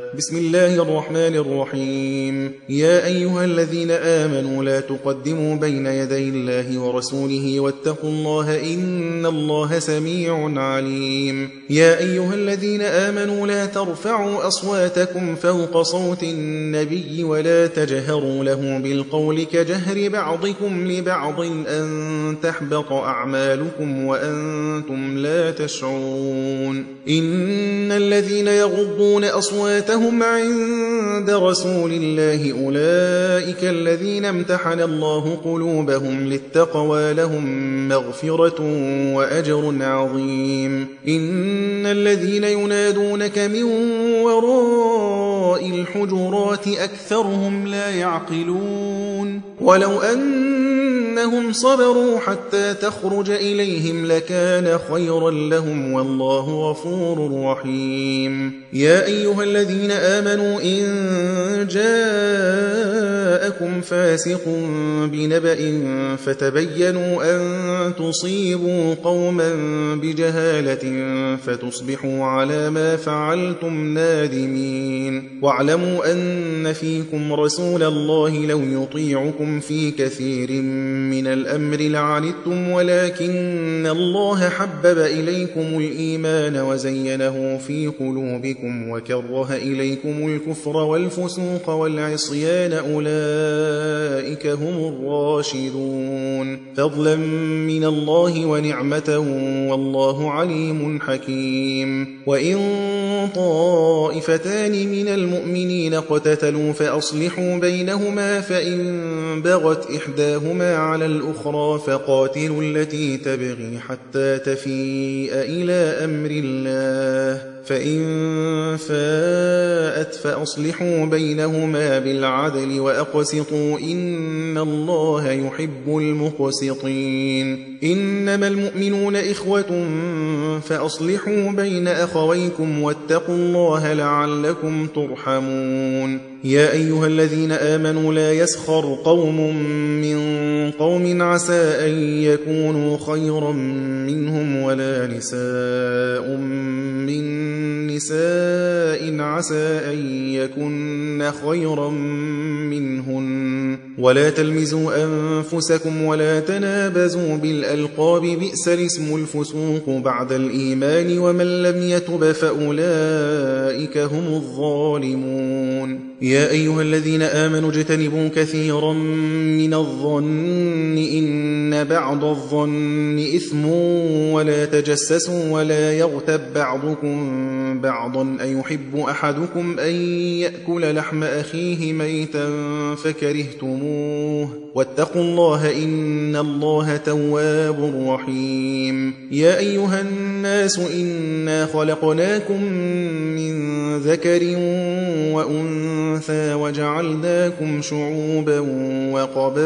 بسم الله الرحمن الرحيم. يا أيها الذين آمنوا لا تقدموا بين يدي الله ورسوله واتقوا الله إن الله سميع عليم. يا أيها الذين آمنوا لا ترفعوا أصواتكم فوق صوت النبي ولا تجهروا له بالقول كجهر بعضكم لبعض أن تحبط أعمالكم وأنتم لا تشعرون. إن الذين يغضون أصواتهم لهم عند رسول الله أولئك الذين امتحن الله قلوبهم للتقوى لهم مغفرة وأجر عظيم. إن الذين ينادونك من وراء الحجرات أكثرهم لا يعقلون ولو أنهم صبروا حتى تخرج إليهم لكان خيرا لهم والله غفور رحيم. يا أيها الذين آمنوا إن جاءكم فاسق بنبأ فتبينوا أن تصيبوا قوما بجهالة فتصبحوا على ما فعلتم نادمين. واعلموا أن فيكم رسول الله لو يطيعكم في كثير من الأمر لعنتم ولكن الله حبب إليكم الإيمان وزينه في قلوبكم وكره إليكم الكفر والفسوق والعصيان أولئك هم الراشدون فضلا من الله ونعمة والله عليم حكيم وإن طائفتان من المؤمنين اقتتلوا فأصلحوا بينهما فإن بغت إحداهما على الأخرى فقاتلوا التي تبغي حتى تفيء إلى أمر الله فإن فاءت فأصلحوا بينهما بالعدل وأقسطوا إن الله يحب المقسطين إنما المؤمنون إخوة فأصلحوا بين أخويكم واتقوا الله لعلكم ترحمون. يا أيها الذين آمنوا لا يسخر قوم من قوم عسى أن يكونوا خيرا منهم ولا نساء من نساء عسى أن يكن خيرا منهن. ولا تلمزوا أنفسكم ولا تنابزوا بالألقاب بئس الاسم الفسوق بعد الإيمان ومن لم يتب فأولئك هم الظالمون. يا أيها الذين آمنوا اجتنبوا كثيرا من الظن إن بعض الظن إثم ولا تجسسوا ولا يغتب بعضكم بعضا. أيحب أحدكم أن يأكل لحم أخيه ميتا فكرهتموه. واتقوا الله إن الله تواب رحيم يا أيها الناس إنا خلقناكم من ذكر وأنثى وجعلناكم شعوبا وقبائل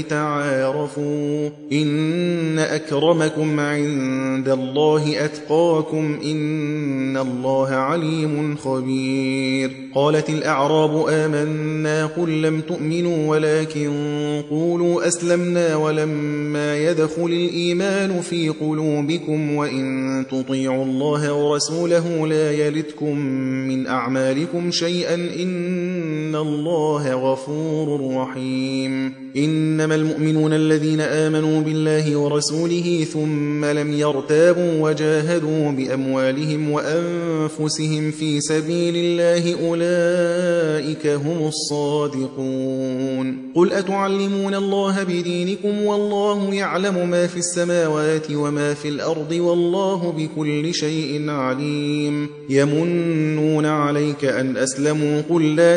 لتعارفوا إن أكرمكم عند الله أتقاكم إن الله عليم خبير قالت الأعراب آمنا قل لم تؤمنوا ولكن قولوا أسلمنا ولما يدخل الإيمان في قلوبكم وإن تطيعوا الله ورسوله لا يلدكم من أعمالكم شيئا إن الله غفور رحيم إنما المؤمنون الذين آمنوا بالله ورسوله ثم لم يرتابوا وجاهدوا بأموالهم وأنفسهم في سبيل الله أولئك هم الصادقون قل أتعلمون الله بدينكم والله يعلم ما في السماوات وما في الأرض والله بكل شيء عليم يمنون عليك أن أسلموا قل لا